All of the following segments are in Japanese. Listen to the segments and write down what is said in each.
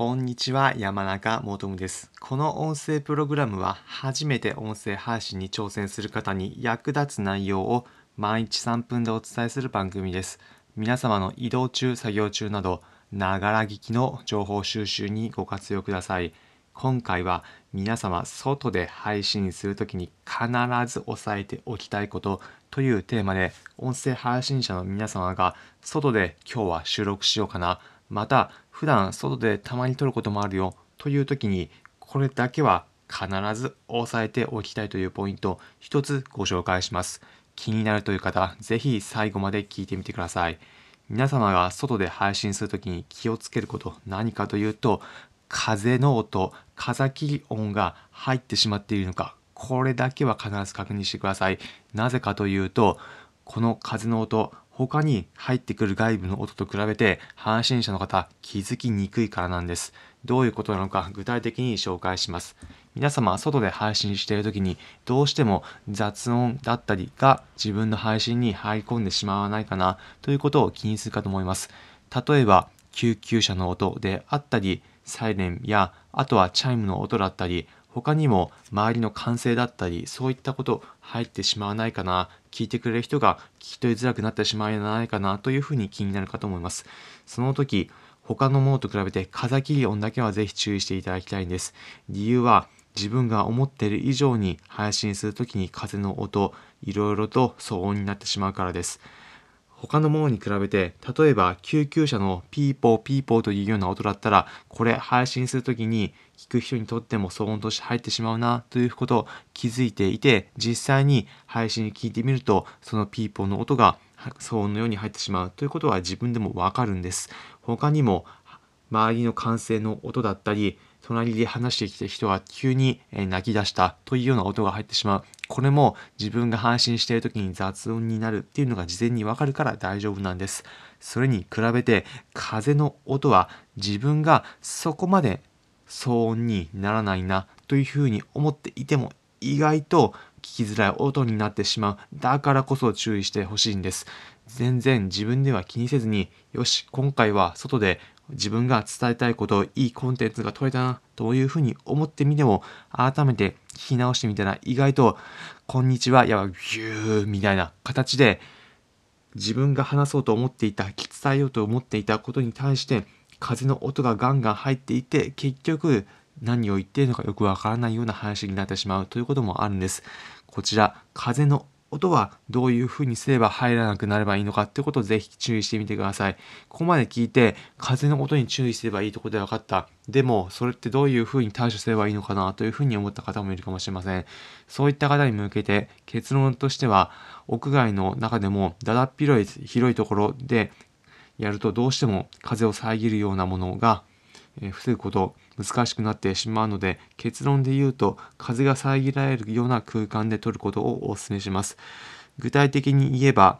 こんにちは、山中もとむです。この音声プログラムは、初めて音声配信に挑戦する方に役立つ内容を毎日3分でお伝えする番組です。皆様の移動中、作業中など、ながら聞きの情報収集にご活用ください。今回は皆様外で配信するときに必ず押さえておきたいことというテーマで音声配信者の皆様が外で今日は収録しようかなまた普段外でたまに撮ることもあるよという時にこれだけは必ず押さえておきたいというポイントを一つご紹介します。気になるという方ぜひ最後まで聞いてみてください。皆様が外で配信するときに気をつけること何かというと風の音風切り音が入ってしまっているのかこれだけは必ず確認してください。なぜかというとこの風の音他に入ってくる外部の音と比べて配信者の方気づきにくいからなんです。どういうことなのか具体的に紹介します。皆様外で配信している時にどうしても雑音だったりが自分の配信に入り込んでしまわないかなということを気にするかと思います。例えば救急車の音であったりサイレンやあとはチャイムの音だったり他にも周りの歓声だったりそういったこと入ってしまわないかな聞いてくれる人が聞き取りづらくなってしまわないかなというふうに気になるかと思います。その時他のものと比べて風切り音だけはぜひ注意していただきたいんです。理由は自分が思っている以上に配信する時に風の音いろいろと騒音になってしまうからです。他のものに比べて例えば救急車のピーポーピーポーというような音だったらこれ配信する時に聞く人にとっても騒音として入ってしまうなということを気づいていて実際に配信に聞いてみるとそのピーポーの音が騒音のように入ってしまうということは自分でもわかるんです他にも周りの歓声の音だったり隣で話してきた人が急に泣き出したというような音が入ってしまう。これも自分が配信している時に雑音になるっていうのが事前にわかるから大丈夫なんです。それに比べて風の音は自分がそこまで騒音にならないなというふうに思っていても意外と聞きづらい音になってしまう。だからこそ注意してほしいんです。全然自分では気にせずに、よし、今回は外で自分が伝えたいこといいコンテンツが取れたなというふうに思ってみても改めて聞き直してみたら意外と「こんにちは」やば「ギュー」みたいな形で自分が話そうと思っていた伝えようと思っていたことに対して風の音がガンガン入っていて結局何を言っているのかよくわからないような話になってしまうということもあるんです。こちら風の音はどういうふうにすれば入らなくなればいいのかってことをぜひ注意してみてください。ここまで聞いて風の音に注意すればいいところで分かった。でもそれってどういうふうに対処すればいいのかなというふうに思った方もいるかもしれません。そういった方に向けて結論としては屋外の中でもだだっ広い広いところでやるとどうしても風を遮るようなものが防ぐこと難しくなってしまうので結論で言うと風が遮られるような空間で撮ることをお勧めします。具体的に言えば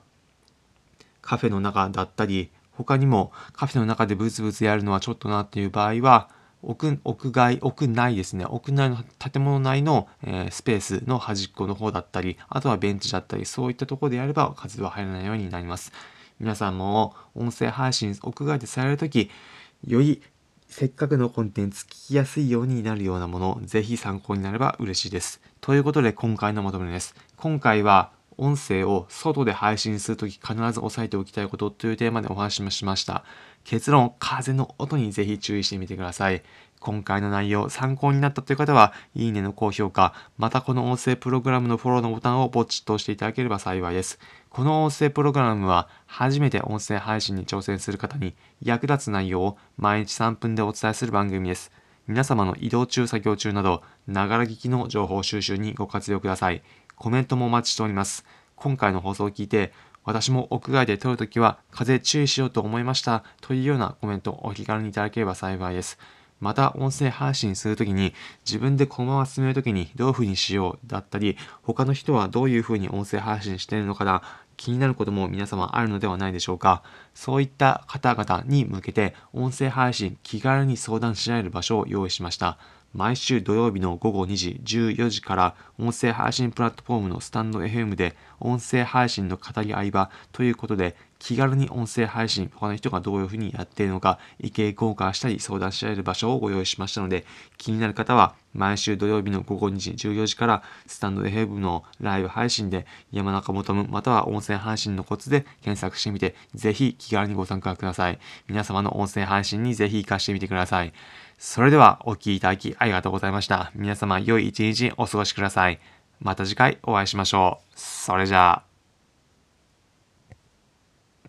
カフェの中だったり他にもカフェの中でブツブツやるのはちょっとなっていう場合は屋屋外屋内ですね。屋内の建物内の、えー、スペースの端っこの方だったりあとはベンチだったりそういったところでやれば風は入らないようになります。皆さんも音声配信屋外でされる時よりせっかくのコンテンツ聞きやすいようになるようなもの、ぜひ参考になれば嬉しいです。ということで今回のまとめです。今回は音声を外で配信するとき必ず押さえておきたいことというテーマでお話ししました。結論、風の音にぜひ注意してみてください。今回の内容参考になったという方は、いいねの高評価、またこの音声プログラムのフォローのボタンをポチッと押していただければ幸いです。この音声プログラムは初めて音声配信に挑戦する方に役立つ内容を毎日3分でお伝えする番組です。皆様の移動中作業中など、ながら聞きの情報収集にご活用ください。コメントもお待ちしております。今回の放送を聞いて、私も屋外で撮るときは風注意しようと思いましたというようなコメントをお気軽にいただければ幸いです。また音声配信するときに自分でこのまま進めるときにどういうふうにしようだったり他の人はどういうふうに音声配信しているのかな気になることも皆様あるのではないでしょうか。そういった方々に向けて音声配信気軽に相談し合える場所を用意しました。毎週土曜日の午後2時14時から音声配信プラットフォームのスタンド FM で音声配信の語り合い場ということで気軽に音声配信、他の人がどういうふうにやっているのか、意見交換したり相談し合える場所をご用意しましたので、気になる方は毎週土曜日の午後2時14時からスタンド FM のライブ配信で山中求むまたは音声配信のコツで検索してみて、ぜひ気軽にご参加ください。皆様の音声配信にぜひ活かしてみてください。それではお聴きいただきありがとうございました。皆様良い一日お過ごしください。また次回お会いしましょう。それじゃあ。